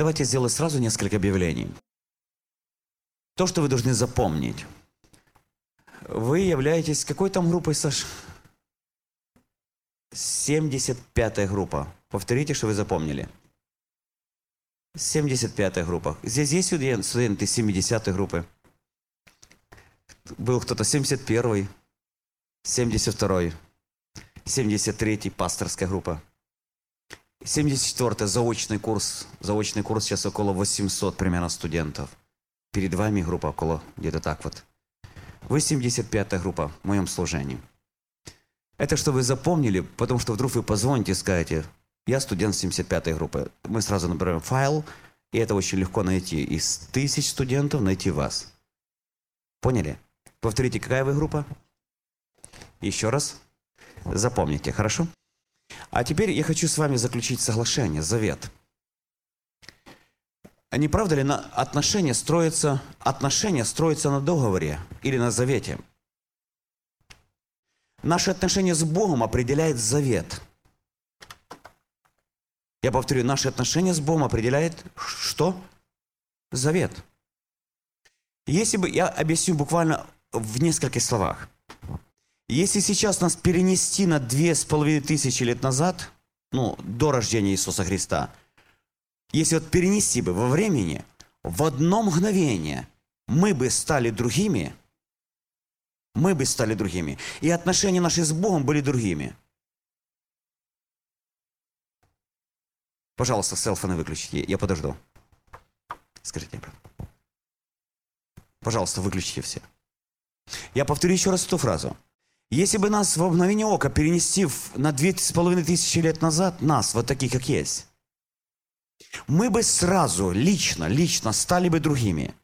Давайте сделать сразу несколько объявлений. То, что вы должны запомнить. Вы являетесь какой там группой, Саш? 75-я группа. Повторите, что вы запомнили. 75-я группа. Здесь есть студент- студенты 70-й группы. Был кто-то 71-й, 72-й, 73-й пасторская группа. 74-й заочный курс. Заочный курс сейчас около 800 примерно студентов. Перед вами группа около где-то так вот. Вы 75-я группа в моем служении. Это что вы запомнили, потому что вдруг вы позвоните и скажете, я студент 75-й группы. Мы сразу набираем файл, и это очень легко найти. Из тысяч студентов найти вас. Поняли? Повторите, какая вы группа? Еще раз. Запомните, хорошо? А теперь я хочу с вами заключить соглашение, завет. А не правда ли на отношения строятся, отношения строятся на договоре или на завете? Наши отношения с Богом определяет завет. Я повторю, наши отношения с Богом определяет что? Завет. Если бы, я объясню буквально в нескольких словах. Если сейчас нас перенести на две с половиной тысячи лет назад, ну, до рождения Иисуса Христа, если вот перенести бы во времени, в одно мгновение мы бы стали другими, мы бы стали другими, и отношения наши с Богом были другими. Пожалуйста, селфоны выключите, я подожду. Скажите мне. Пожалуйста, выключите все. Я повторю еще раз эту фразу. Если бы нас во мгновение ока перенести в- на две с половиной тысячи лет назад, нас, вот таких, как есть, мы бы сразу, лично, лично стали бы другими.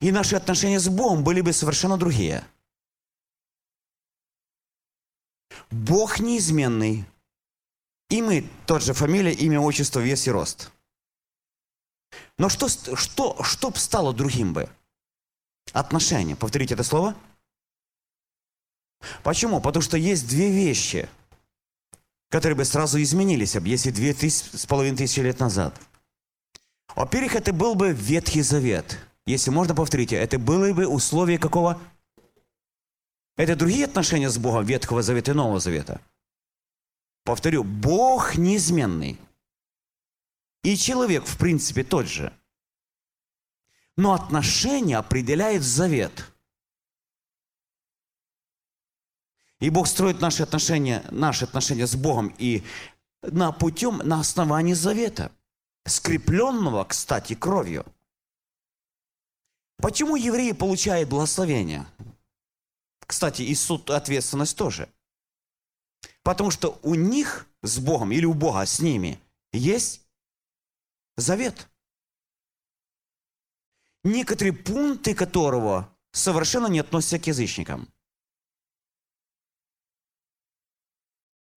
И наши отношения с Богом были бы совершенно другие. Бог неизменный. И мы, тот же фамилия, имя, отчество, вес и рост. Но что, что, что б стало другим бы? Отношения. Повторите это слово. Почему? Потому что есть две вещи, которые бы сразу изменились, если две тысяч, с половиной тысячи лет назад. Во-первых, это был бы Ветхий Завет. Если можно, повторите, это было бы условие какого? Это другие отношения с Богом Ветхого Завета и Нового Завета. Повторю, Бог неизменный. И человек, в принципе, тот же. Но отношения определяет завет. И Бог строит наши отношения, наши отношения с Богом и на путем, на основании завета, скрепленного, кстати, кровью. Почему евреи получают благословение? Кстати, и суд ответственность тоже. Потому что у них с Богом или у Бога с ними есть завет. Некоторые пункты которого совершенно не относятся к язычникам.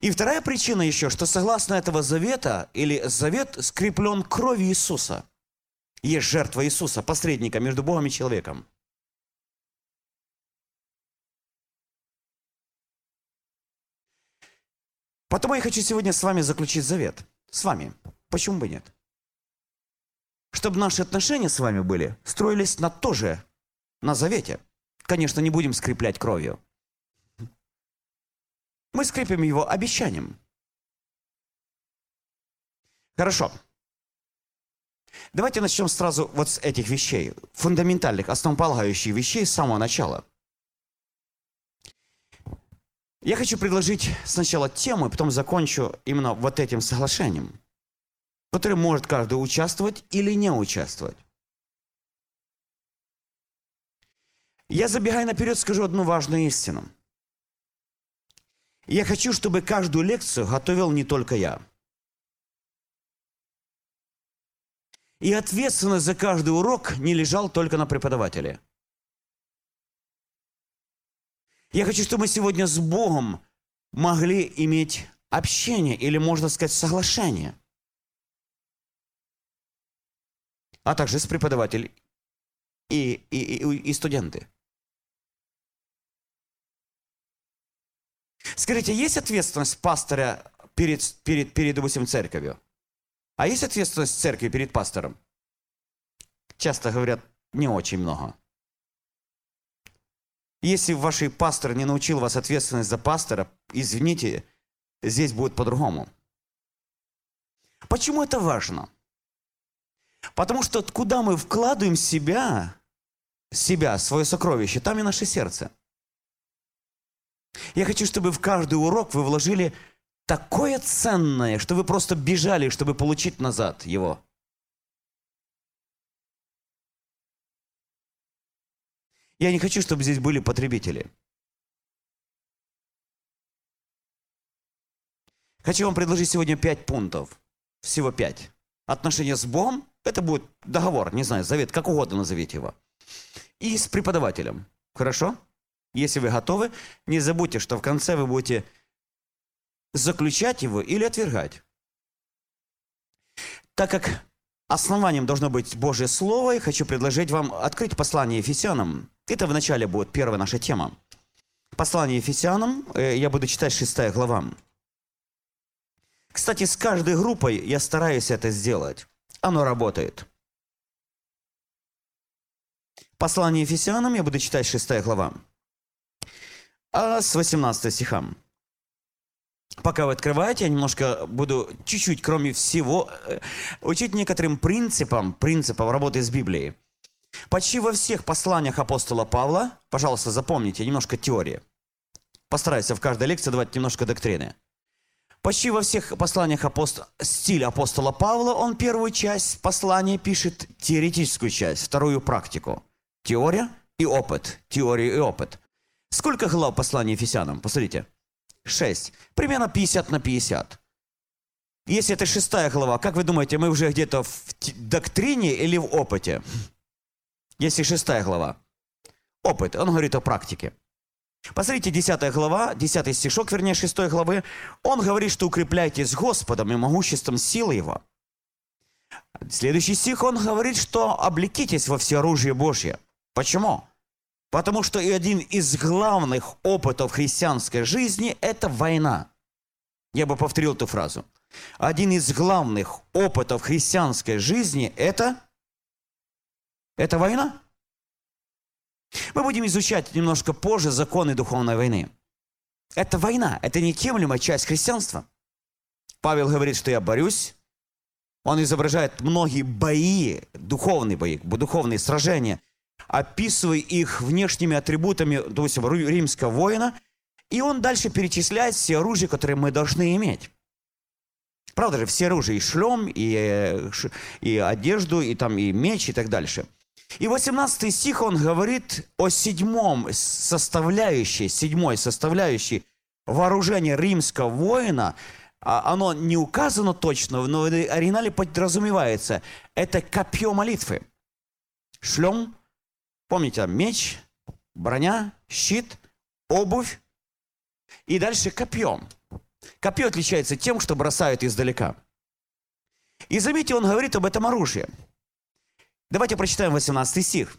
И вторая причина еще, что согласно этого завета, или завет скреплен кровью Иисуса. Есть жертва Иисуса, посредника между Богом и человеком. Потому я хочу сегодня с вами заключить завет. С вами. Почему бы нет? Чтобы наши отношения с вами были, строились на тоже, на завете. Конечно, не будем скреплять кровью. Мы скрепим его обещанием. Хорошо. Давайте начнем сразу вот с этих вещей, фундаментальных, основополагающих вещей с самого начала. Я хочу предложить сначала тему, и потом закончу именно вот этим соглашением, в котором может каждый участвовать или не участвовать. Я забегая наперед скажу одну важную истину. Я хочу, чтобы каждую лекцию готовил не только я. И ответственность за каждый урок не лежал только на преподавателе. Я хочу, чтобы мы сегодня с Богом могли иметь общение или, можно сказать, соглашение. А также с преподавателем и, и, и, и студенты. Скажите, есть ответственность пастора перед, перед, перед допустим, церковью? А есть ответственность церкви перед пастором? Часто говорят, не очень много. Если ваш пастор не научил вас ответственность за пастора, извините, здесь будет по-другому. Почему это важно? Потому что куда мы вкладываем себя, себя, свое сокровище, там и наше сердце. Я хочу, чтобы в каждый урок вы вложили такое ценное, что вы просто бежали, чтобы получить назад его. Я не хочу, чтобы здесь были потребители. Хочу вам предложить сегодня пять пунктов. Всего пять. Отношения с Богом – это будет договор, не знаю, завет, как угодно назовите его. И с преподавателем. Хорошо? Если вы готовы, не забудьте, что в конце вы будете заключать его или отвергать. Так как основанием должно быть Божье Слово, я хочу предложить вам открыть послание Ефесянам. Это вначале будет первая наша тема. Послание Ефесянам, э, я буду читать 6 глава. Кстати, с каждой группой я стараюсь это сделать. Оно работает. Послание Ефесянам я буду читать 6 глава. А с 18 стихам. Пока вы открываете, я немножко буду чуть-чуть, кроме всего, э, учить некоторым принципам, принципам работы с Библией. Почти во всех посланиях апостола Павла, пожалуйста, запомните, немножко теории. Постарайся в каждой лекции давать немножко доктрины. Почти во всех посланиях апостола, стиль апостола Павла, он первую часть послания пишет теоретическую часть, вторую практику. Теория и опыт. Теория и опыт. Сколько глав послания Ефесянам? Посмотрите. 6. Примерно 50 на 50. Если это шестая глава, как вы думаете, мы уже где-то в доктрине или в опыте? Если шестая глава. Опыт, он говорит о практике. Посмотрите, 10 глава, 10 стишок, вернее, 6 главы. Он говорит, что укрепляйтесь Господом и могуществом силы Его. Следующий стих, он говорит, что облекитесь во всеоружие Божье. Почему? Потому что и один из главных опытов христианской жизни – это война. Я бы повторил эту фразу. Один из главных опытов христианской жизни – это, это война. Мы будем изучать немножко позже законы духовной войны. Это война, это неотъемлемая часть христианства. Павел говорит, что я борюсь. Он изображает многие бои, духовные бои, духовные сражения – описывая их внешними атрибутами, допустим, римского воина, и он дальше перечисляет все оружия, которые мы должны иметь. Правда же, все оружие, и шлем, и, э, и одежду, и там и меч, и так дальше. И 18 стих, он говорит о седьмом составляющей, седьмой составляющей вооружения римского воина, а, оно не указано точно, но в оригинале подразумевается. Это копье молитвы. Шлем, Помните, меч, броня, щит, обувь и дальше копьем. Копье отличается тем, что бросают издалека. И заметьте, он говорит об этом оружии. Давайте прочитаем 18 стих.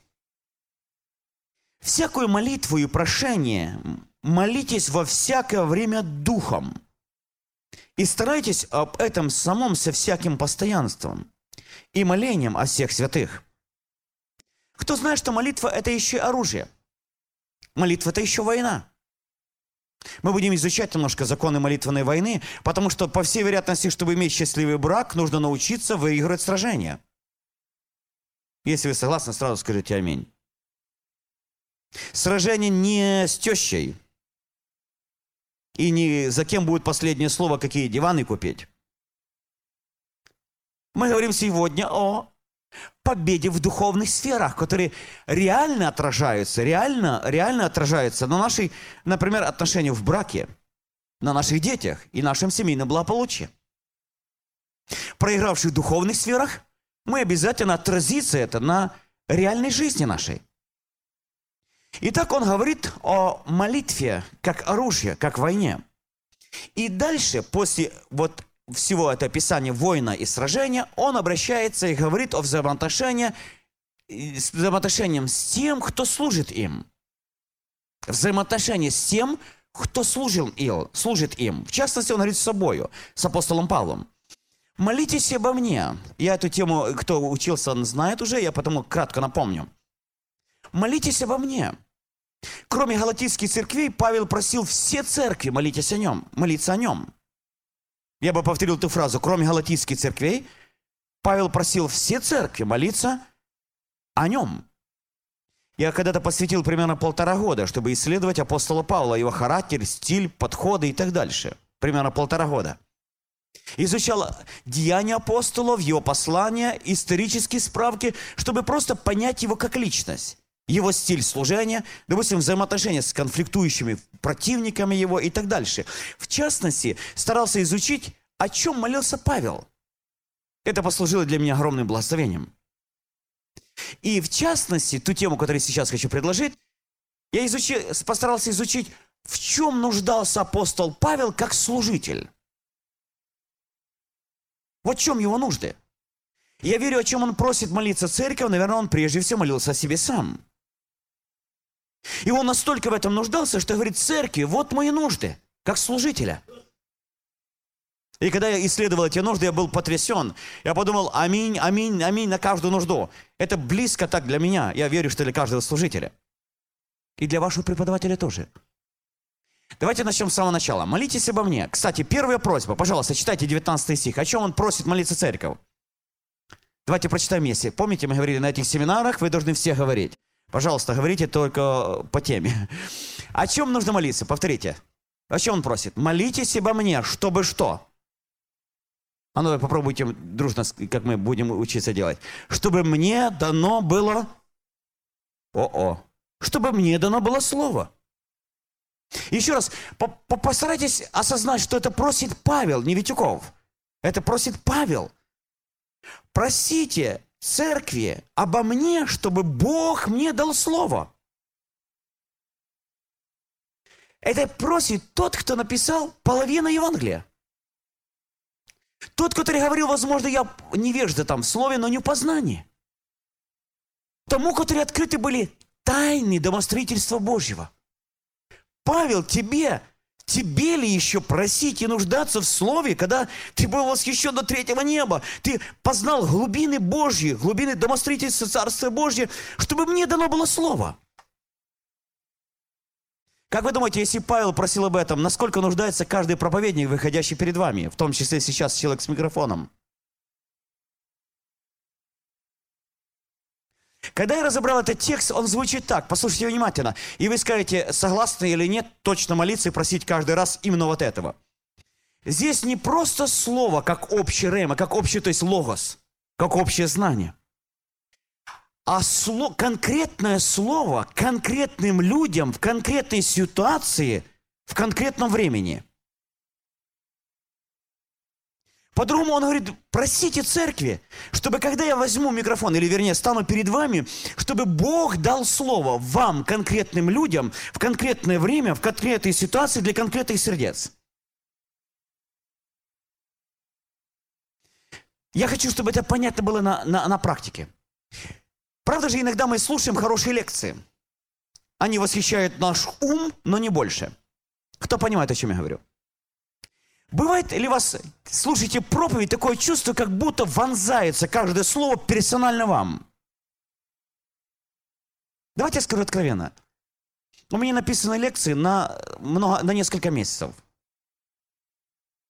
«Всякую молитву и прошение молитесь во всякое время духом, и старайтесь об этом самом со всяким постоянством и молением о всех святых». Кто знает, что молитва – это еще оружие? Молитва – это еще война. Мы будем изучать немножко законы молитвенной войны, потому что, по всей вероятности, чтобы иметь счастливый брак, нужно научиться выигрывать сражения. Если вы согласны, сразу скажите «Аминь». Сражение не с тещей. И не за кем будет последнее слово, какие диваны купить. Мы говорим сегодня о победе в духовных сферах, которые реально отражаются, реально, реально отражаются на нашей, например, отношении в браке, на наших детях и нашем семейном благополучии. Проигравших в духовных сферах, мы обязательно отразится это на реальной жизни нашей. Итак, он говорит о молитве как оружие, как войне. И дальше, после вот всего это описание война и сражения, он обращается и говорит о взаимоотношении, взаимоотношениям с тем, кто служит им. Взаимоотношения с тем, кто служил им, служит им. В частности, он говорит с собою, с апостолом Павлом. Молитесь обо мне. Я эту тему, кто учился, он знает уже, я потому кратко напомню. Молитесь обо мне. Кроме галатийских церквей, Павел просил все церкви молитесь о нем, молиться о нем. Я бы повторил эту фразу. Кроме галатийских церквей, Павел просил все церкви молиться о нем. Я когда-то посвятил примерно полтора года, чтобы исследовать апостола Павла, его характер, стиль, подходы и так дальше. Примерно полтора года. Изучал деяния апостолов, его послания, исторические справки, чтобы просто понять его как личность его стиль служения, допустим, взаимоотношения с конфликтующими противниками его и так дальше. В частности, старался изучить, о чем молился Павел. Это послужило для меня огромным благословением. И в частности, ту тему, которую сейчас хочу предложить, я изучи, постарался изучить, в чем нуждался апостол Павел как служитель. Вот в чем его нужды. Я верю, о чем он просит молиться церковь, наверное, он прежде всего молился о себе сам. И он настолько в этом нуждался, что говорит, церкви, вот мои нужды, как служителя. И когда я исследовал эти нужды, я был потрясен. Я подумал, аминь, аминь, аминь на каждую нужду. Это близко так для меня. Я верю, что для каждого служителя. И для вашего преподавателя тоже. Давайте начнем с самого начала. Молитесь обо мне. Кстати, первая просьба. Пожалуйста, читайте 19 стих. О чем он просит молиться церковь? Давайте прочитаем вместе. Помните, мы говорили на этих семинарах, вы должны все говорить. Пожалуйста, говорите только по теме. О чем нужно молиться? Повторите. О чем он просит? Молитесь обо мне, чтобы что? А ну попробуйте дружно, как мы будем учиться делать. Чтобы мне дано было... О-о. Чтобы мне дано было слово. Еще раз, постарайтесь осознать, что это просит Павел, не Витюков. Это просит Павел. Просите церкви обо мне, чтобы Бог мне дал слово. Это просит тот, кто написал половину Евангелия. Тот, который говорил, возможно, я невежда там в слове, но не в познании. Тому, которые открыты были тайны домостроительства Божьего. Павел тебе Тебе ли еще просить и нуждаться в Слове, когда ты был восхищен до третьего неба? Ты познал глубины Божьи, глубины домостроительства Царства Божьего, чтобы мне дано было Слово. Как вы думаете, если Павел просил об этом, насколько нуждается каждый проповедник, выходящий перед вами, в том числе сейчас человек с микрофоном? Когда я разобрал этот текст, он звучит так. Послушайте внимательно. И вы скажете, согласны или нет, точно молиться и просить каждый раз именно вот этого. Здесь не просто слово, как общий рема, как общий, то есть логос, как общее знание. А сло, конкретное слово конкретным людям в конкретной ситуации в конкретном времени – по-другому он говорит, просите церкви, чтобы когда я возьму микрофон, или вернее стану перед вами, чтобы Бог дал слово вам, конкретным людям, в конкретное время, в конкретной ситуации для конкретных сердец. Я хочу, чтобы это понятно было на, на, на практике. Правда же, иногда мы слушаем хорошие лекции. Они восхищают наш ум, но не больше. Кто понимает, о чем я говорю? Бывает ли вас, слушайте проповедь, такое чувство, как будто вонзается каждое слово персонально вам? Давайте я скажу откровенно. У меня написаны лекции на, много, на несколько месяцев.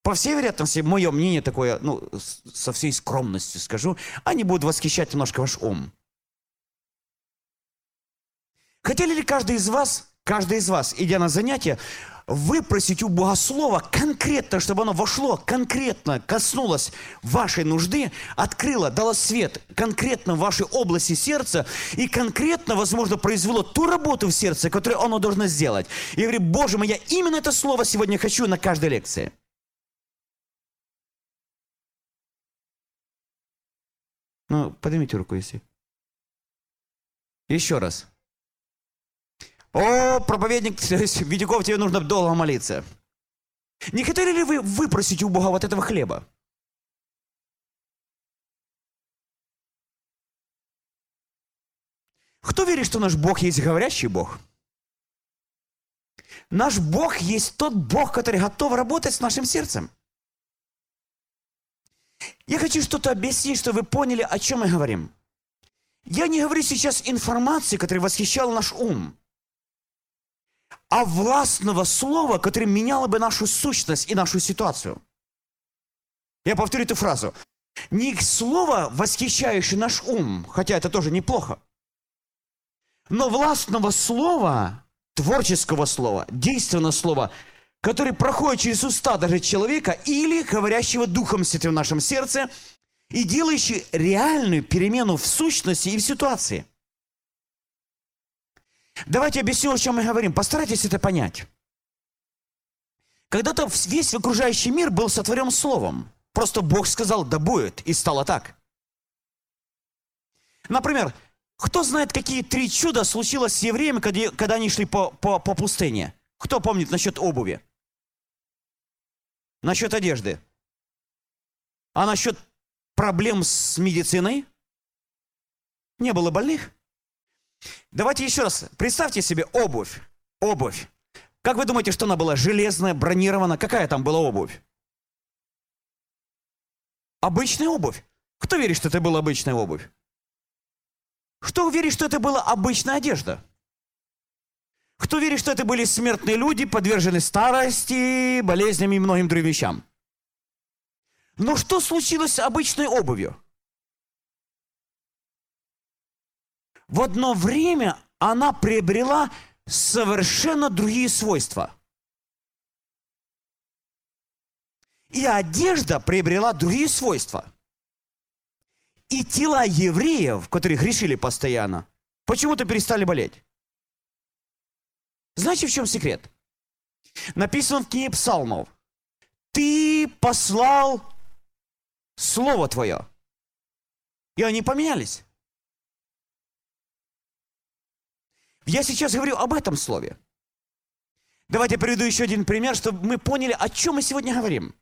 По всей вероятности, мое мнение такое, ну, со всей скромностью скажу, они будут восхищать немножко ваш ум. Хотели ли каждый из вас, каждый из вас, идя на занятия, выпросить у Богослова конкретно, чтобы оно вошло, конкретно коснулось вашей нужды, открыло, дало свет конкретно в вашей области сердца и конкретно, возможно, произвело ту работу в сердце, которую оно должно сделать. И я говорю, Боже мой, я именно это слово сегодня хочу на каждой лекции. Ну, поднимите руку, если. Еще раз. О, проповедник Витюков, тебе нужно долго молиться. Не хотели ли вы выпросить у Бога вот этого хлеба? Кто верит, что наш Бог есть говорящий Бог? Наш Бог есть тот Бог, который готов работать с нашим сердцем. Я хочу что-то объяснить, чтобы вы поняли, о чем мы говорим. Я не говорю сейчас информации, которая восхищала наш ум, а властного слова, которое меняло бы нашу сущность и нашу ситуацию. Я повторю эту фразу. Не слово, восхищающее наш ум, хотя это тоже неплохо, но властного слова, творческого слова, действенного слова, который проходит через уста даже человека или говорящего Духом Святым в нашем сердце – и делающий реальную перемену в сущности и в ситуации. Давайте объясню, о чем мы говорим. Постарайтесь это понять. Когда-то весь окружающий мир был сотворен Словом. Просто Бог сказал, да будет, и стало так. Например, кто знает, какие три чуда случилось с евреями, когда, они шли по, по, по пустыне? Кто помнит насчет обуви? Насчет одежды? А насчет проблем с медициной? Не было больных? Давайте еще раз. Представьте себе обувь. Обувь. Как вы думаете, что она была железная, бронирована? Какая там была обувь? Обычная обувь. Кто верит, что это была обычная обувь? Кто верит, что это была обычная одежда? Кто верит, что это были смертные люди, подвержены старости, болезням и многим другим вещам? Но что случилось с обычной обувью? В одно время она приобрела совершенно другие свойства. И одежда приобрела другие свойства. И тела евреев, которые грешили постоянно, почему-то перестали болеть. Знаете, в чем секрет? Написано в книге Псалмов. Ты послал Слово Твое. И они поменялись. Я сейчас говорю об этом слове. Давайте приведу еще один пример, чтобы мы поняли, о чем мы сегодня говорим.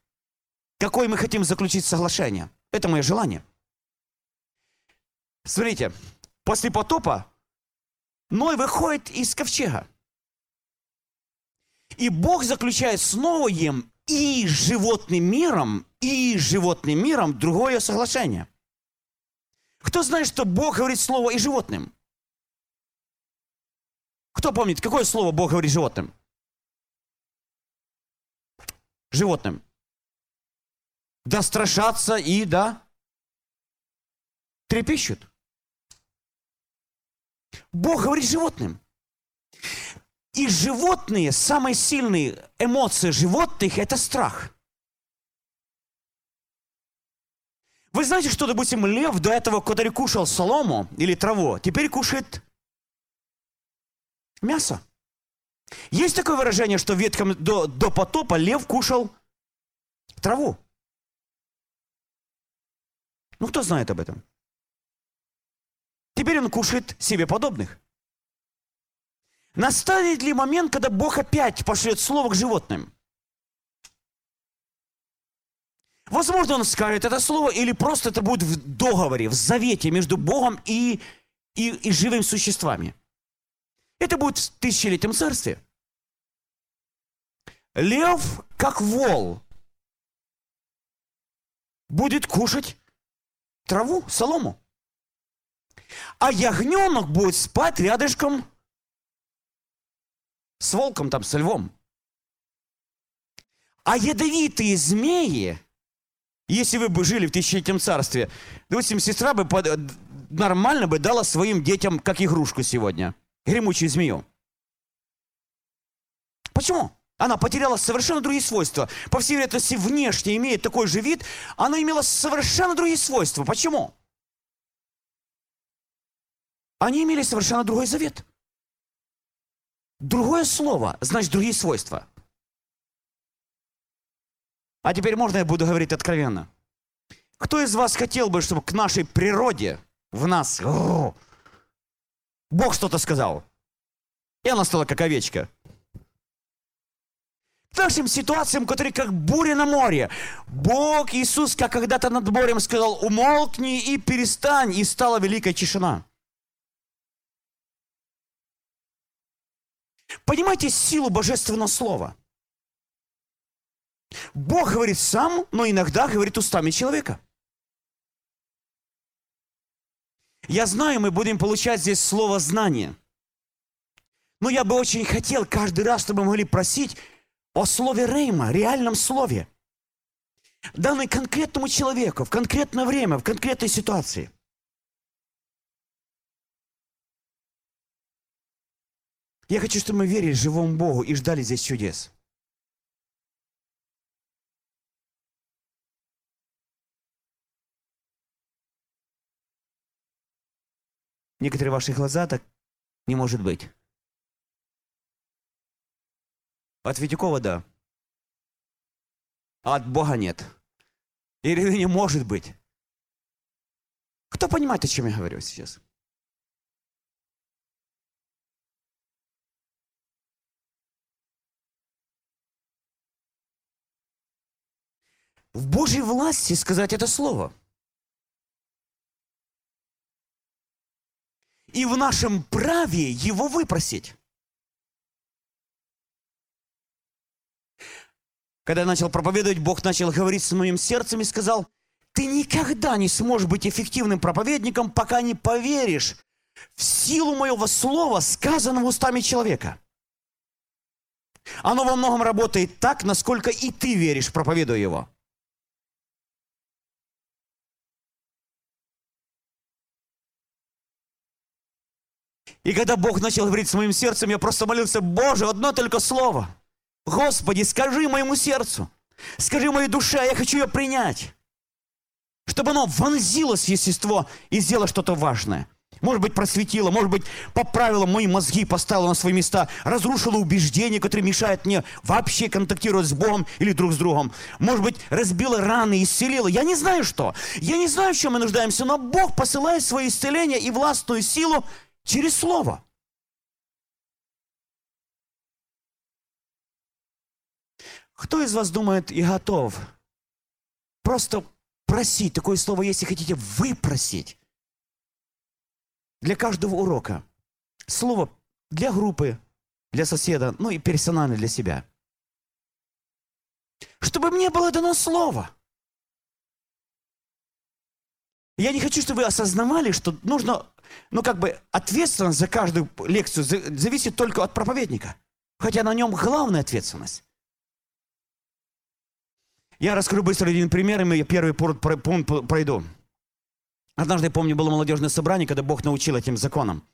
Какое мы хотим заключить соглашение. Это мое желание. Смотрите, после потопа Ной выходит из ковчега. И Бог заключает с Ноем и животным миром, и животным миром другое соглашение. Кто знает, что Бог говорит слово и животным? Кто помнит, какое слово Бог говорит животным? Животным. Да страшатся и да трепещут. Бог говорит животным. И животные, самые сильные эмоции животных – это страх. Вы знаете, что, допустим, лев до этого, который кушал солому или траву, теперь кушает мясо. Есть такое выражение, что в ветхом до, до потопа лев кушал траву. Ну, кто знает об этом? Теперь он кушает себе подобных. Настанет ли момент, когда Бог опять пошлет слово к животным? Возможно, он скажет это слово, или просто это будет в договоре, в завете между Богом и, и, и живыми существами. Это будет в тысячелетнем царстве. Лев, как вол, будет кушать траву, солому. А ягненок будет спать рядышком с волком там, с львом. А ядовитые змеи, если вы бы жили в тысячелетнем царстве, допустим, сестра бы под, нормально бы дала своим детям как игрушку сегодня. Гремучую змею. Почему? Она потеряла совершенно другие свойства. По всей вероятности, внешне имеет такой же вид, она имела совершенно другие свойства. Почему? Они имели совершенно другой завет. Другое слово, значит другие свойства. А теперь можно я буду говорить откровенно? Кто из вас хотел бы, чтобы к нашей природе, в нас, Бог что-то сказал? И она стала как овечка. К нашим ситуациям, которые как буря на море. Бог Иисус, как когда-то над морем сказал, умолкни и перестань, и стала великая тишина. Понимаете силу божественного слова? Бог говорит сам, но иногда говорит устами человека. Я знаю, мы будем получать здесь слово знание. Но я бы очень хотел каждый раз, чтобы мы могли просить о слове Рейма, реальном слове, данной конкретному человеку, в конкретное время, в конкретной ситуации. Я хочу, чтобы мы верили живому Богу и ждали здесь чудес. Некоторые ваши глаза так не может быть. От Витюкова – да. А от Бога нет. Или не может быть. Кто понимает, о чем я говорю сейчас? В Божьей власти сказать это слово – и в нашем праве его выпросить. Когда я начал проповедовать, Бог начал говорить с моим сердцем и сказал, ты никогда не сможешь быть эффективным проповедником, пока не поверишь в силу моего слова, сказанного устами человека. Оно во многом работает так, насколько и ты веришь, проповедуя его. И когда Бог начал говорить с моим сердцем, я просто молился, Боже, одно только слово. Господи, скажи моему сердцу, скажи моей душе, я хочу ее принять. Чтобы оно вонзилось в естество и сделало что-то важное. Может быть, просветило, может быть, поправило мои мозги, поставило на свои места, разрушило убеждения, которые мешают мне вообще контактировать с Богом или друг с другом. Может быть, разбило раны, исцелило. Я не знаю что. Я не знаю, в чем мы нуждаемся, но Бог посылает свое исцеление и властную силу Через слово. Кто из вас думает и готов просто просить, такое слово, если хотите, выпросить для каждого урока. Слово для группы, для соседа, ну и персонально для себя. Чтобы мне было дано слово – я не хочу, чтобы вы осознавали, что нужно, ну как бы ответственность за каждую лекцию зависит только от проповедника. Хотя на нем главная ответственность. Я расскажу быстро один пример, и я первый пункт пройду. Однажды, я помню, было молодежное собрание, когда Бог научил этим законам.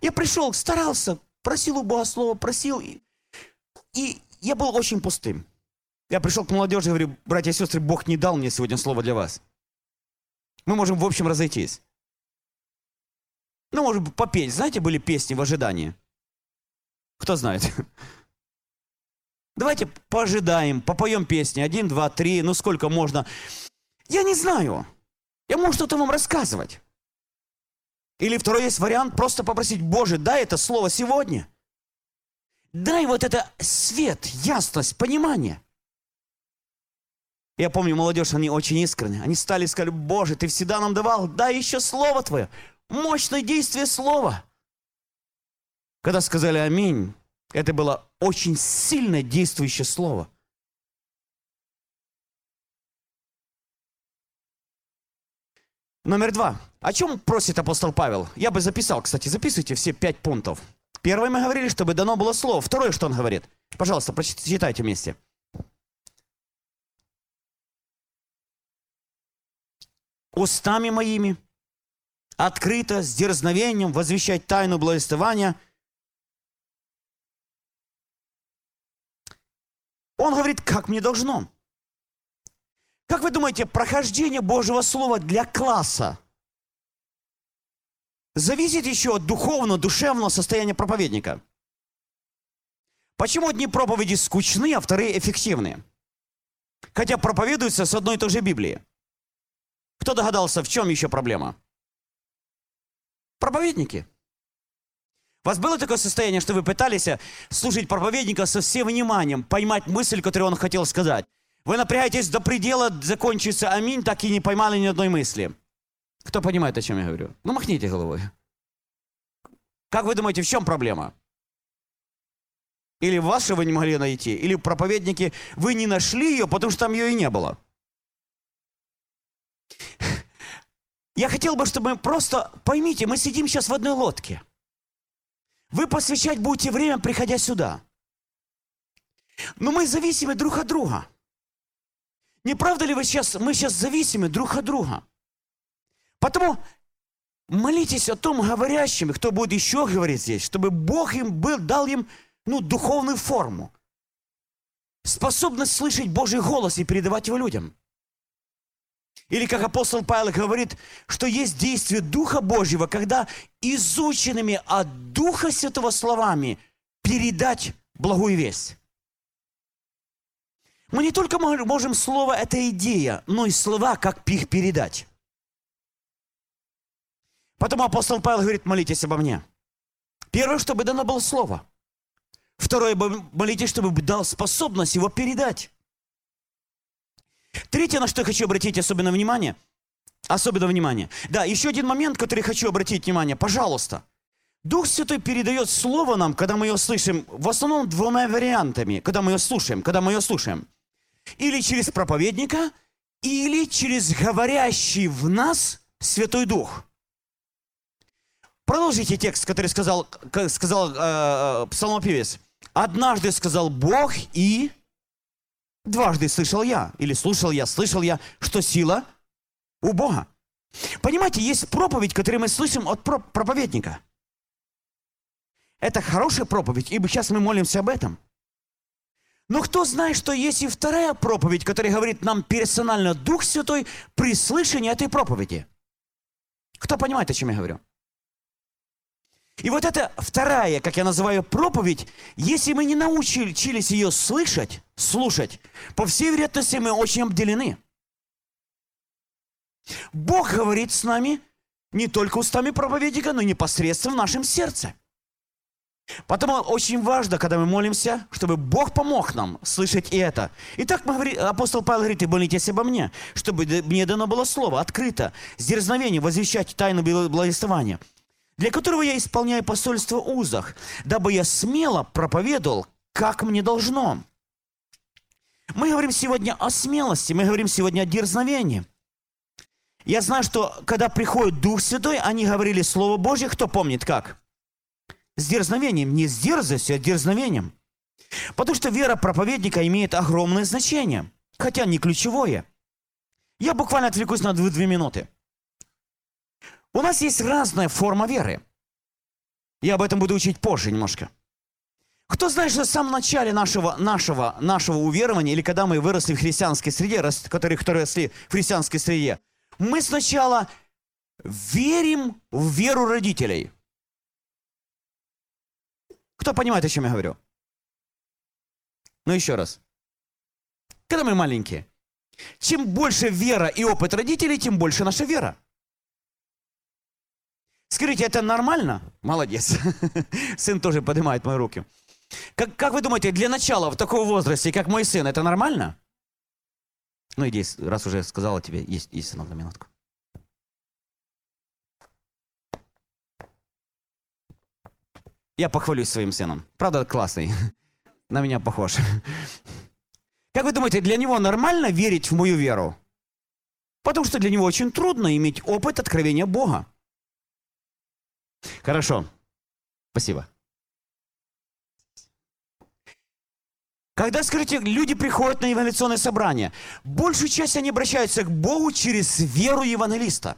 Я пришел, старался, просил у Бога слова, просил. И, и я был очень пустым. Я пришел к молодежи и говорю, братья и сестры, Бог не дал мне сегодня слово для вас. Мы можем в общем разойтись. Ну, может попеть. Знаете, были песни в ожидании? Кто знает? Давайте пожидаем, попоем песни. Один, два, три, ну сколько можно. Я не знаю. Я могу что-то вам рассказывать. Или второй есть вариант, просто попросить, Боже, дай это слово сегодня. Дай вот это свет, ясность, понимание. Я помню, молодежь, они очень искренне. Они стали и сказали, Боже, Ты всегда нам давал, дай еще Слово Твое. Мощное действие Слова. Когда сказали «Аминь», это было очень сильное действующее Слово. Номер два. О чем просит апостол Павел? Я бы записал, кстати, записывайте все пять пунктов. Первое мы говорили, чтобы дано было слово. Второе, что он говорит? Пожалуйста, прочитайте вместе. Устами моими, открыто, с дерзновением возвещать тайну благовествования. Он говорит, как мне должно. Как вы думаете, прохождение Божьего Слова для класса зависит еще от духовного, душевного состояния проповедника? Почему одни проповеди скучны, а вторые эффективные? Хотя проповедуются с одной и той же Библии. Кто догадался, в чем еще проблема? Проповедники. У вас было такое состояние, что вы пытались слушать проповедника со всем вниманием, поймать мысль, которую он хотел сказать. Вы напрягаетесь до предела, закончится аминь, так и не поймали ни одной мысли. Кто понимает, о чем я говорю? Ну, махните головой. Как вы думаете, в чем проблема? Или вашего не могли найти, или проповедники, вы не нашли ее, потому что там ее и не было. Я хотел бы, чтобы мы просто, поймите, мы сидим сейчас в одной лодке. Вы посвящать будете время, приходя сюда. Но мы зависимы друг от друга. Не правда ли вы сейчас, мы сейчас зависимы друг от друга? Потому молитесь о том говорящем, кто будет еще говорить здесь, чтобы Бог им был, дал им ну, духовную форму. Способность слышать Божий голос и передавать его людям. Или как апостол Павел говорит, что есть действие Духа Божьего, когда изученными от Духа Святого словами передать благую весть. Мы не только можем слово – это идея, но и слова, как их передать. Потом апостол Павел говорит, молитесь обо мне. Первое, чтобы дано было слово. Второе, молитесь, чтобы дал способность его передать. Третье, на что я хочу обратить особенно внимание, особенно внимание. Да, еще один момент, который хочу обратить внимание. Пожалуйста. Дух Святой передает Слово нам, когда мы ее слышим, в основном двумя вариантами, когда мы ее слушаем, когда мы ее слушаем. Или через проповедника, или через говорящий в нас Святой Дух. Продолжите текст, который сказал, сказал э, э, псалмопевец. «Однажды сказал Бог, и Дважды слышал я, или слушал я, слышал я, что сила у Бога. Понимаете, есть проповедь, которую мы слышим от проповедника. Это хорошая проповедь, ибо сейчас мы молимся об этом. Но кто знает, что есть и вторая проповедь, которая говорит нам персонально Дух Святой при слышании этой проповеди? Кто понимает, о чем я говорю? И вот эта вторая, как я называю, проповедь, если мы не научились ее слышать, слушать, по всей вероятности мы очень обделены. Бог говорит с нами не только устами проповедника, но и непосредственно в нашем сердце. Потому очень важно, когда мы молимся, чтобы Бог помог нам слышать и это. Итак, мы говорим, апостол Павел говорит, и молитесь обо мне, чтобы мне дано было слово открыто, с дерзновением возвещать тайну благовествования – для которого я исполняю посольство узах, дабы я смело проповедовал, как мне должно. Мы говорим сегодня о смелости, мы говорим сегодня о дерзновении. Я знаю, что когда приходит Дух Святой, они говорили Слово Божье, кто помнит как? С дерзновением, не с дерзостью, а с дерзновением. Потому что вера проповедника имеет огромное значение, хотя не ключевое. Я буквально отвлекусь на две минуты. У нас есть разная форма веры. Я об этом буду учить позже немножко. Кто знает, что в самом начале нашего, нашего, нашего уверования, или когда мы выросли в христианской среде, которые, которые росли в христианской среде, мы сначала верим в веру родителей. Кто понимает, о чем я говорю? Ну еще раз. Когда мы маленькие, чем больше вера и опыт родителей, тем больше наша вера. Скажите, это нормально? Молодец. Сын тоже поднимает мои руки. Как, как вы думаете, для начала в таком возрасте, как мой сын, это нормально? Ну иди, раз уже сказала тебе, есть, есть сынок на минутку. Я похвалюсь своим сыном. Правда, классный. На меня похож. Как вы думаете, для него нормально верить в мою веру? Потому что для него очень трудно иметь опыт откровения Бога. Хорошо. Спасибо. Когда, скажите, люди приходят на евангелиционное собрание, большую часть они обращаются к Богу через веру евангелиста.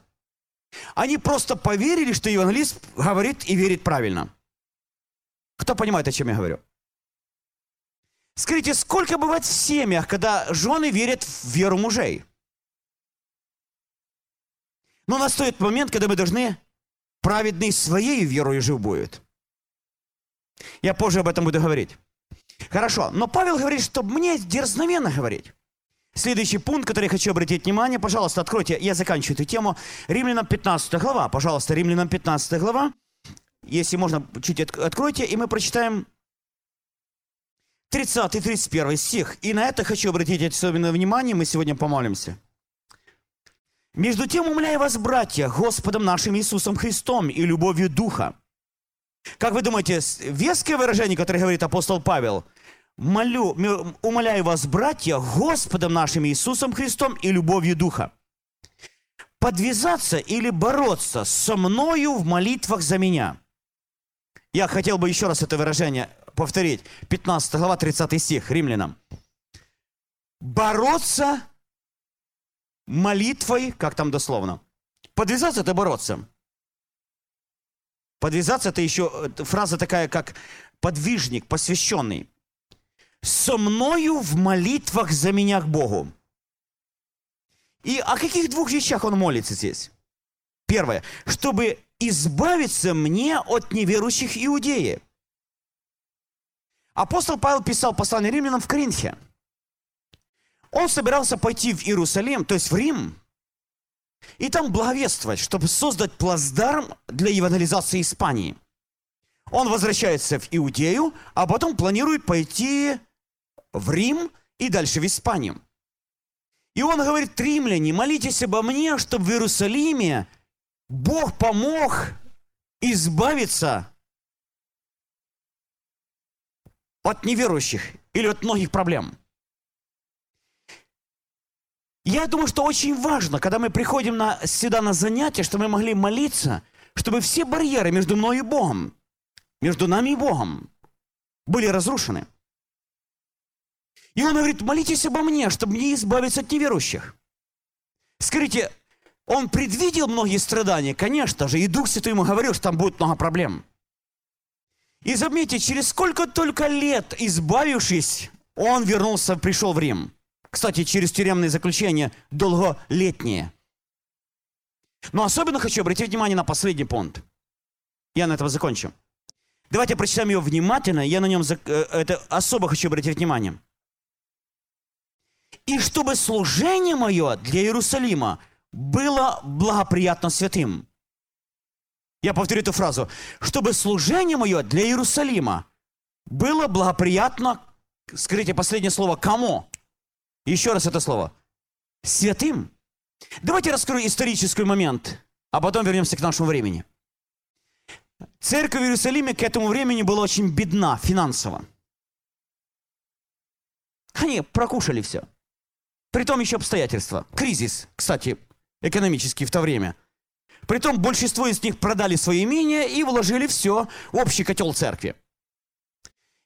Они просто поверили, что евангелист говорит и верит правильно. Кто понимает, о чем я говорю? Скажите, сколько бывает в семьях, когда жены верят в веру мужей? Но настает момент, когда мы должны праведный своей верой жив будет. Я позже об этом буду говорить. Хорошо, но Павел говорит, что мне дерзновенно говорить. Следующий пункт, который я хочу обратить внимание, пожалуйста, откройте, я заканчиваю эту тему. Римлянам 15 глава, пожалуйста, Римлянам 15 глава. Если можно, чуть откройте, и мы прочитаем 30 и 31 стих. И на это хочу обратить особенное внимание, мы сегодня помолимся. Между тем, умоляю вас, братья, Господом нашим Иисусом Христом и любовью Духа. Как вы думаете, веское выражение, которое говорит апостол Павел? Молю, умоляю вас, братья, Господом нашим Иисусом Христом и любовью Духа. подвязаться или бороться со мною в молитвах за меня. Я хотел бы еще раз это выражение повторить. 15 глава, 30 стих, римлянам. Бороться молитвой, как там дословно. Подвязаться – это бороться. Подвязаться – это еще фраза такая, как подвижник, посвященный. «Со мною в молитвах за меня к Богу». И о каких двух вещах он молится здесь? Первое, чтобы избавиться мне от неверующих иудеев. Апостол Павел писал послание римлянам в Коринфе. Он собирался пойти в Иерусалим, то есть в Рим, и там благовествовать, чтобы создать плацдарм для евангелизации Испании. Он возвращается в Иудею, а потом планирует пойти в Рим и дальше в Испанию. И он говорит, римляне, молитесь обо мне, чтобы в Иерусалиме Бог помог избавиться от неверующих или от многих проблем. Я думаю, что очень важно, когда мы приходим на, сюда на занятия, что мы могли молиться, чтобы все барьеры между мной и Богом, между нами и Богом, были разрушены. И он говорит, молитесь обо мне, чтобы мне избавиться от неверующих. Скажите, он предвидел многие страдания, конечно же, и Дух Святой ему говорил, что там будет много проблем. И заметьте, через сколько только лет, избавившись, он вернулся, пришел в Рим. Кстати, через тюремные заключения долголетние. Но особенно хочу обратить внимание на последний пункт. Я на этом закончу. Давайте прочитаем его внимательно, я на нем э, это особо хочу обратить внимание. И чтобы служение мое для Иерусалима было благоприятно святым. Я повторю эту фразу. Чтобы служение мое для Иерусалима было благоприятно, скажите последнее слово, кому? Еще раз это слово. Святым. Давайте раскрою исторический момент, а потом вернемся к нашему времени. Церковь в Иерусалиме к этому времени была очень бедна финансово. Они прокушали все. Притом еще обстоятельства. Кризис, кстати, экономический в то время. Притом большинство из них продали свои имения и вложили все в общий котел церкви.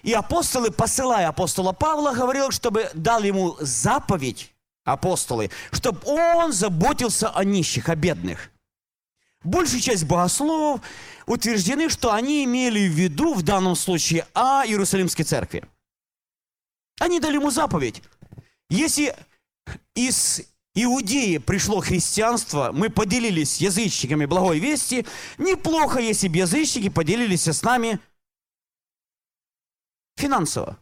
И апостолы, посылая апостола Павла, говорил, чтобы дал ему заповедь, апостолы, чтобы он заботился о нищих, о бедных. Большая часть богословов утверждены, что они имели в виду в данном случае о Иерусалимской церкви. Они дали ему заповедь. Если из Иудеи пришло христианство, мы поделились язычниками благой вести, неплохо, если бы язычники поделились с нами финансово.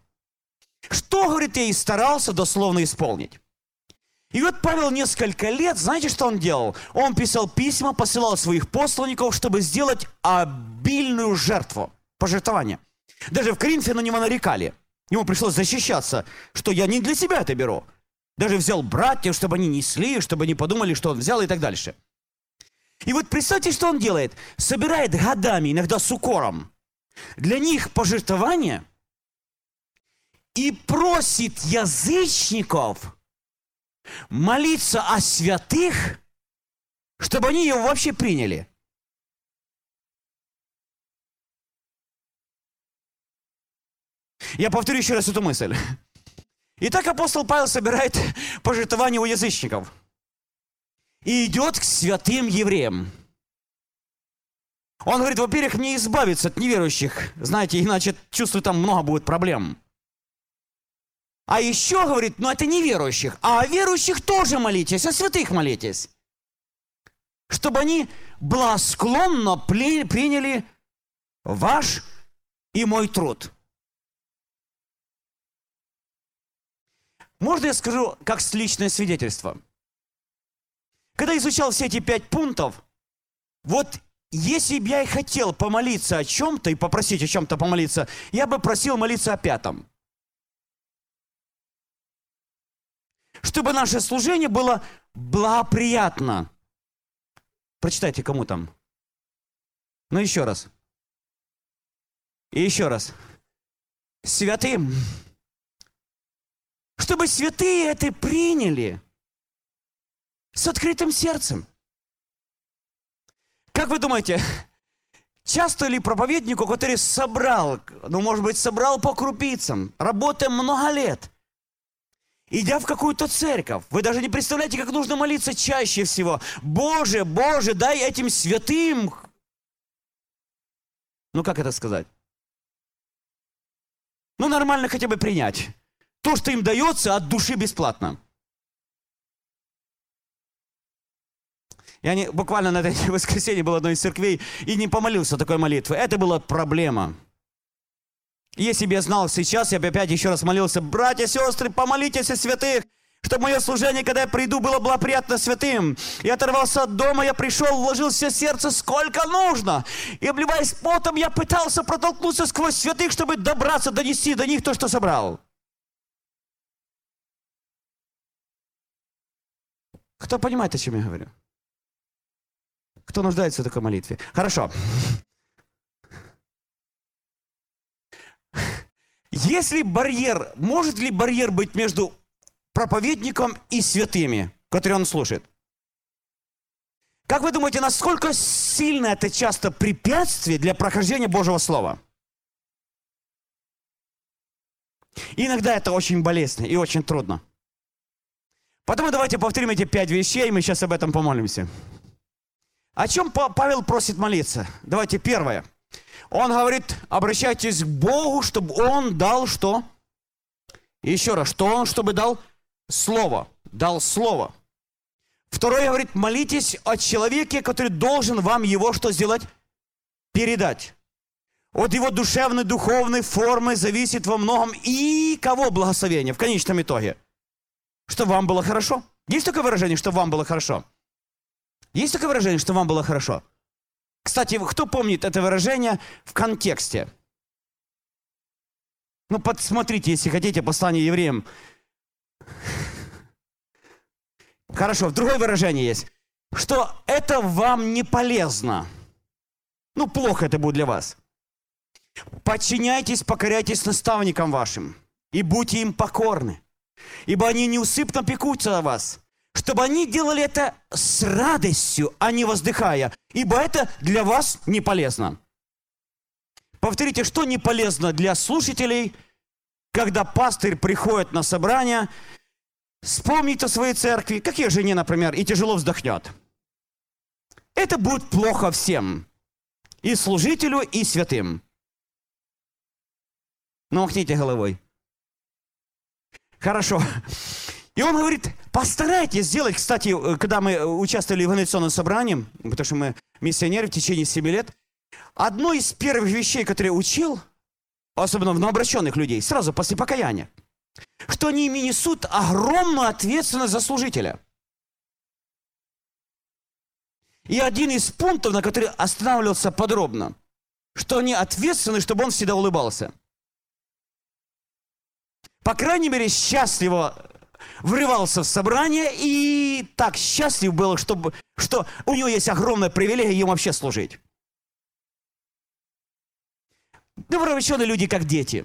Что, говорит, я и старался дословно исполнить. И вот Павел несколько лет, знаете, что он делал? Он писал письма, посылал своих посланников, чтобы сделать обильную жертву, пожертвование. Даже в Коринфе на него нарекали. Ему пришлось защищаться, что я не для себя это беру. Даже взял братьев, чтобы они несли, чтобы они подумали, что он взял и так дальше. И вот представьте, что он делает. Собирает годами, иногда с укором. Для них пожертвование – и просит язычников молиться о святых, чтобы они его вообще приняли. Я повторю еще раз эту мысль. Итак, апостол Павел собирает пожертвования у язычников и идет к святым евреям. Он говорит, во-первых, мне избавиться от неверующих, знаете, иначе, чувствую, там много будет проблем. А еще говорит, ну это не верующих, а о верующих тоже молитесь, о святых молитесь. Чтобы они благосклонно приняли ваш и мой труд. Можно я скажу как личное свидетельство? Когда изучал все эти пять пунктов, вот если бы я и хотел помолиться о чем-то и попросить о чем-то помолиться, я бы просил молиться о пятом. Чтобы наше служение было благоприятно. Прочитайте, кому там. Ну, еще раз. И еще раз. Святым. Чтобы святые это приняли с открытым сердцем. Как вы думаете, часто ли проповеднику, который собрал, ну, может быть, собрал по крупицам, работая много лет, идя в какую-то церковь, вы даже не представляете, как нужно молиться чаще всего. Боже, Боже, дай этим святым... Ну, как это сказать? Ну, нормально хотя бы принять. То, что им дается от души бесплатно. Я не, буквально на этой воскресенье был одной из церквей и не помолился такой молитвы. Это была проблема. Если бы я знал сейчас, я бы опять еще раз молился, братья, сестры, помолитесь о святых, чтобы мое служение, когда я приду, было, было приятно святым. Я оторвался от дома, я пришел, вложил все сердце сколько нужно. И обливаясь потом, я пытался протолкнуться сквозь святых, чтобы добраться, донести до них то, что собрал. Кто понимает, о чем я говорю? Кто нуждается в такой молитве? Хорошо. Если барьер, может ли барьер быть между проповедником и святыми, которые он слушает? Как вы думаете, насколько сильно это часто препятствие для прохождения Божьего Слова? иногда это очень болезненно и очень трудно. Потом давайте повторим эти пять вещей, и мы сейчас об этом помолимся. О чем Павел просит молиться? Давайте первое. Он говорит, обращайтесь к Богу, чтобы Он дал что? Еще раз, что Он, чтобы дал? Слово. Дал Слово. Второе говорит, молитесь о человеке, который должен вам его что сделать? Передать. От его душевной, духовной формы зависит во многом и кого благословение в конечном итоге – чтобы вам было хорошо. Есть такое выражение, чтобы вам было хорошо? Есть такое выражение, что вам было хорошо? Кстати, кто помнит это выражение в контексте? Ну, посмотрите, если хотите, послание евреям. Хорошо, другое выражение есть. Что это вам не полезно. Ну, плохо это будет для вас. Подчиняйтесь, покоряйтесь наставникам вашим и будьте им покорны ибо они неусыпно пекутся о вас, чтобы они делали это с радостью, а не воздыхая, ибо это для вас не полезно. Повторите, что не полезно для слушателей, когда пастырь приходит на собрание, вспомнит о своей церкви, как ее жене, например, и тяжело вздохнет. Это будет плохо всем, и служителю, и святым. Ну, махните головой. Хорошо. И он говорит, постарайтесь сделать, кстати, э, когда мы участвовали в инновационном собрании, потому что мы миссионеры в течение 7 лет, одно из первых вещей, которые учил, особенно в новообращенных людей, сразу после покаяния, что они несут огромную ответственность за служителя. И один из пунктов, на который останавливался подробно, что они ответственны, чтобы он всегда улыбался – по крайней мере, счастливо врывался в собрание и так счастлив был, чтобы, что у него есть огромная привилегия ему вообще служить. Добровольченые люди, как дети.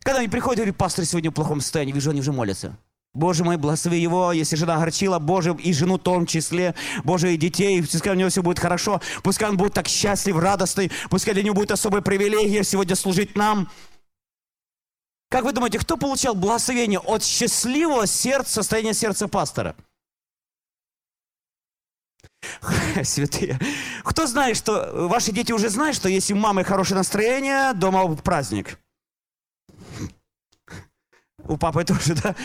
Когда они приходят, говорят, пастор сегодня в плохом состоянии, вижу, они уже молятся. Боже мой, благослови его, если жена огорчила, Боже, и жену в том числе, Боже, и детей, пускай у него все будет хорошо, пускай он будет так счастлив, радостный, пускай для него будет особая привилегия сегодня служить нам – как вы думаете, кто получал благословение от счастливого сердца, состояния сердца пастора? Святые. Кто знает, что ваши дети уже знают, что если у мамы хорошее настроение, дома праздник? У папы тоже, да?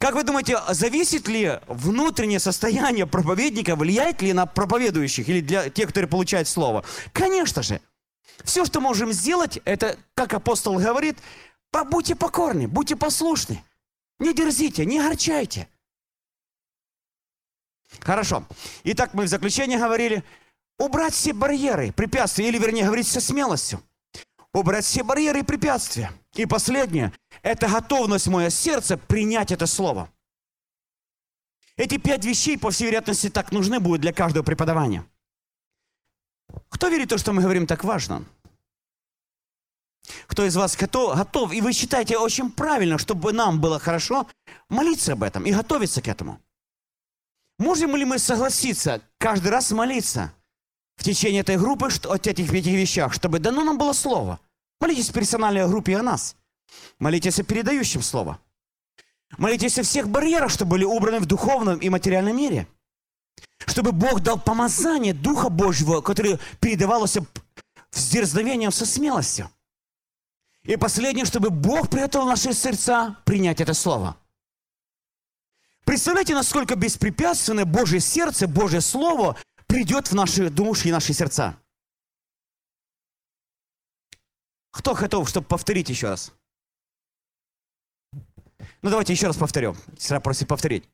Как вы думаете, зависит ли внутреннее состояние проповедника, влияет ли на проповедующих или для тех, которые получают слово? Конечно же. Все, что можем сделать, это, как апостол говорит, Будьте покорны, будьте послушны. Не дерзите, не горчайте. Хорошо. Итак, мы в заключение говорили, убрать все барьеры, препятствия, или вернее говорить со смелостью. Убрать все барьеры и препятствия. И последнее, это готовность мое сердце принять это слово. Эти пять вещей, по всей вероятности, так нужны будут для каждого преподавания. Кто верит в то, что мы говорим так важно? Кто из вас готов, готов, и вы считаете очень правильно, чтобы нам было хорошо, молиться об этом и готовиться к этому. Можем ли мы согласиться каждый раз молиться в течение этой группы что, о этих этих вещах, чтобы дано нам было слово? Молитесь в персональной группе о нас. Молитесь о передающем слово. Молитесь о всех барьерах, что были убраны в духовном и материальном мире. Чтобы Бог дал помазание Духа Божьего, которое передавалось с дерзновением, со смелостью. И последнее, чтобы Бог приготовил наши сердца принять это слово. Представляете, насколько беспрепятственно Божье сердце, Божье Слово придет в наши души и наши сердца. Кто готов, чтобы повторить еще раз? Ну, давайте еще раз повторю. Сестра просит повторить.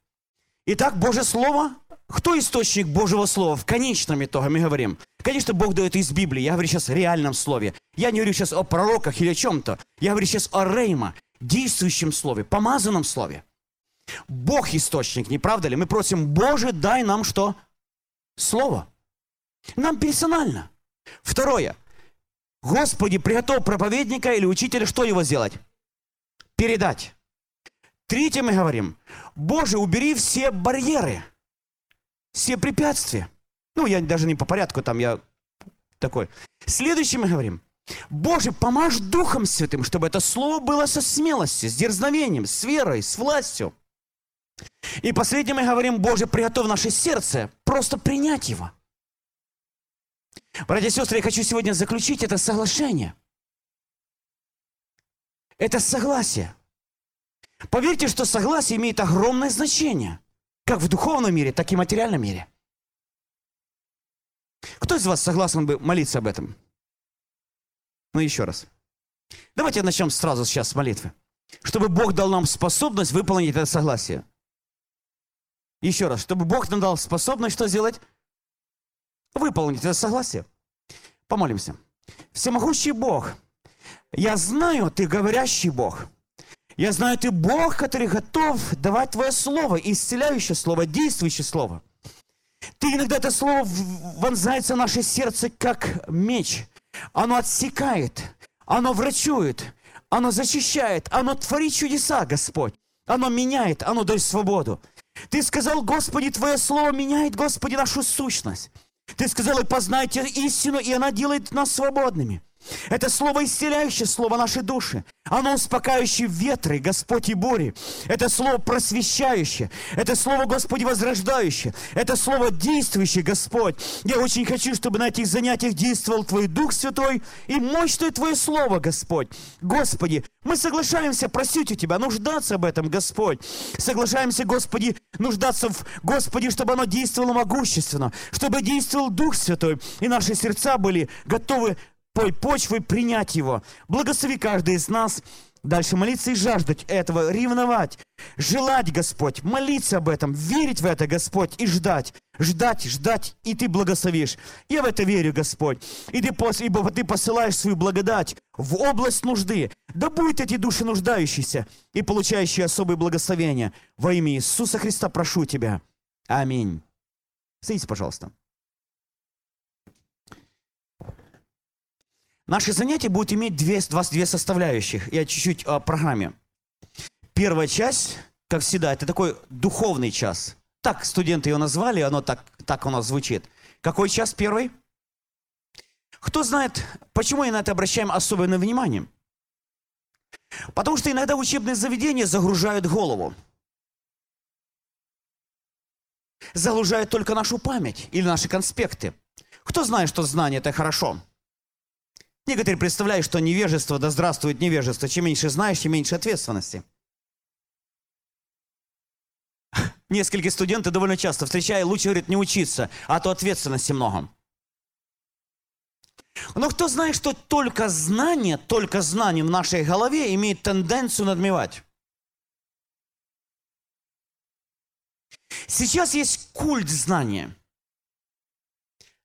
Итак, Божье Слово. Кто источник Божьего Слова? В конечном итоге мы говорим. Конечно, Бог дает из Библии. Я говорю сейчас о реальном слове. Я не говорю сейчас о пророках или о чем-то. Я говорю сейчас о Рейма, действующем слове, помазанном слове. Бог источник, не правда ли? Мы просим, Боже, дай нам что? Слово. Нам персонально. Второе. Господи, приготовь проповедника или учителя, что его сделать? Передать. Третье мы говорим, Боже, убери все барьеры, все препятствия. Ну, я даже не по порядку, там я такой. Следующее мы говорим, Боже, помажь Духом Святым, чтобы это слово было со смелостью, с дерзновением, с верой, с властью. И последнее мы говорим, Боже, приготовь наше сердце, просто принять его. Братья и сестры, я хочу сегодня заключить это соглашение. Это согласие. Поверьте, что согласие имеет огромное значение, как в духовном мире, так и в материальном мире. Кто из вас согласен бы молиться об этом? Ну, еще раз. Давайте начнем сразу сейчас с молитвы. Чтобы Бог дал нам способность выполнить это согласие. Еще раз, чтобы Бог нам дал способность что сделать? Выполнить это согласие. Помолимся. Всемогущий Бог, я знаю, ты говорящий Бог. Я знаю, ты Бог, который готов давать Твое Слово, исцеляющее Слово, действующее Слово. Ты иногда это Слово вонзается в наше сердце, как меч. Оно отсекает, оно врачует, оно защищает, оно творит чудеса, Господь. Оно меняет, оно дает свободу. Ты сказал, Господи, Твое Слово меняет, Господи, нашу сущность. Ты сказал, и познайте истину, и она делает нас свободными. Это слово исцеляющее, слово нашей души. Оно успокаивающее ветры, Господь и бури. Это слово просвещающее. Это слово, Господи, возрождающее. Это слово действующее, Господь. Я очень хочу, чтобы на этих занятиях действовал Твой Дух Святой и мощное Твое Слово, Господь. Господи, мы соглашаемся просить у Тебя, нуждаться об этом, Господь. Соглашаемся, Господи, нуждаться в Господи, чтобы оно действовало могущественно, чтобы действовал Дух Святой, и наши сердца были готовы той почвой принять его. Благослови каждый из нас дальше молиться и жаждать этого, ревновать, желать, Господь, молиться об этом, верить в это, Господь, и ждать, ждать, ждать, и Ты благословишь. Я в это верю, Господь. И Ты, ибо Ты посылаешь свою благодать в область нужды. Да будут эти души нуждающиеся и получающие особые благословения. Во имя Иисуса Христа прошу Тебя. Аминь. Садитесь, пожалуйста. Наши занятия будут иметь две, две составляющих. Я чуть-чуть о программе. Первая часть, как всегда, это такой духовный час. Так студенты ее назвали, оно так, так у нас звучит. Какой час первый? Кто знает, почему я на это обращаем особенное внимание? Потому что иногда учебные заведения загружают голову. Загружают только нашу память или наши конспекты. Кто знает, что знание – это хорошо? Некоторые представляют, что невежество, да здравствует невежество. Чем меньше знаешь, тем меньше ответственности. Несколько студентов довольно часто встречая, лучше, говорит, не учиться, а то ответственности много. Но кто знает, что только знание, только знание в нашей голове имеет тенденцию надмевать? Сейчас есть культ знания –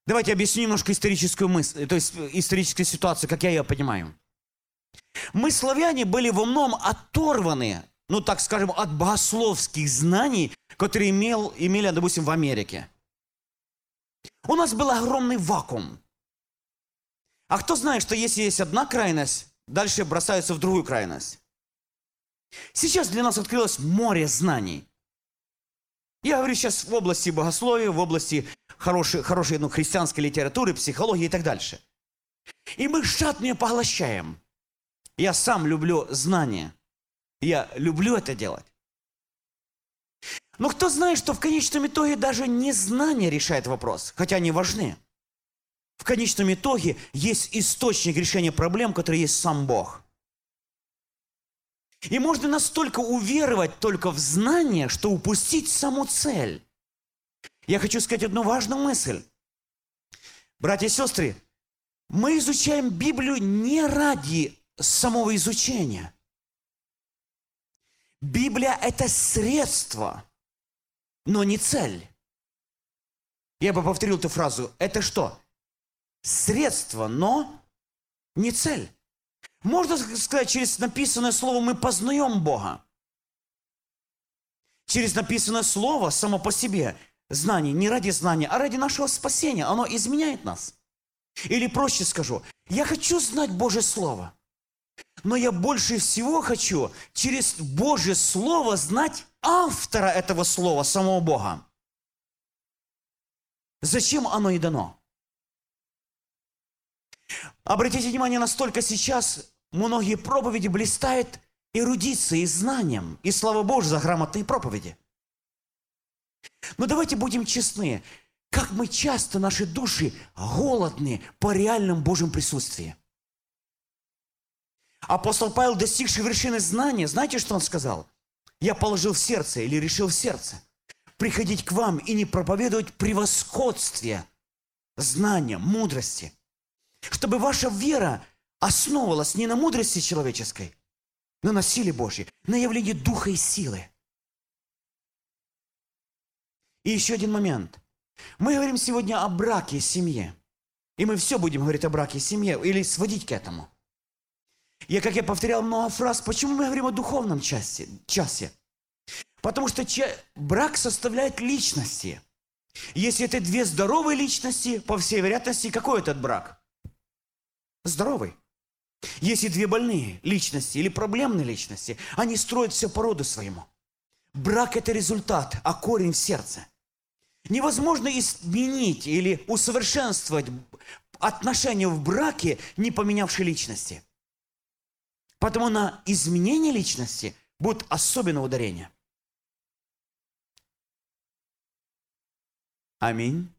Давайте объясню немножко историческую мысль, то есть э, историческую ситуацию, как я ее понимаю. Мы, славяне, были во многом оторваны, ну, так скажем, от богословских знаний, которые имел, имели, допустим, в Америке. У нас был огромный вакуум. А кто знает, что если есть одна крайность, дальше бросаются в другую крайность? Сейчас для нас открылось море знаний. Я говорю сейчас в области богословия, в области хорошей, хорошей ну, христианской литературы, психологии и так дальше. И мы жадно поглощаем. Я сам люблю знания. Я люблю это делать. Но кто знает, что в конечном итоге даже не знание решает вопрос, хотя они важны. В конечном итоге есть источник решения проблем, который есть сам Бог. И можно настолько уверовать только в знание, что упустить саму цель. Я хочу сказать одну важную мысль. Братья и сестры, мы изучаем Библию не ради самого изучения. Библия – это средство, но не цель. Я бы повторил эту фразу. Это что? Средство, но не цель. Можно сказать, через написанное слово мы познаем Бога. Через написанное слово само по себе знание, не ради знания, а ради нашего спасения. Оно изменяет нас. Или проще скажу, я хочу знать Божье Слово, но я больше всего хочу через Божье Слово знать автора этого слова, самого Бога. Зачем оно и дано? Обратите внимание, настолько сейчас многие проповеди блистают эрудицией, знанием, и слава Богу за грамотные проповеди. Но давайте будем честны, как мы часто, наши души, голодны по реальном Божьем присутствии. Апостол Павел, достигший вершины знания, знаете, что он сказал? Я положил в сердце или решил в сердце приходить к вам и не проповедовать превосходствие знания, мудрости, чтобы ваша вера основывалась не на мудрости человеческой, но на силе Божьей, на явлении духа и силы. И еще один момент. Мы говорим сегодня о браке и семье. И мы все будем говорить о браке и семье или сводить к этому. Я, как я повторял много фраз, почему мы говорим о духовном части, часе? Потому что брак составляет личности. Если это две здоровые личности, по всей вероятности, какой этот брак? Здоровый. Если две больные личности или проблемные личности, они строят все по роду своему. Брак – это результат, а корень в сердце. Невозможно изменить или усовершенствовать отношения в браке, не поменявши личности. Потому на изменение личности будет особенное ударение. Аминь.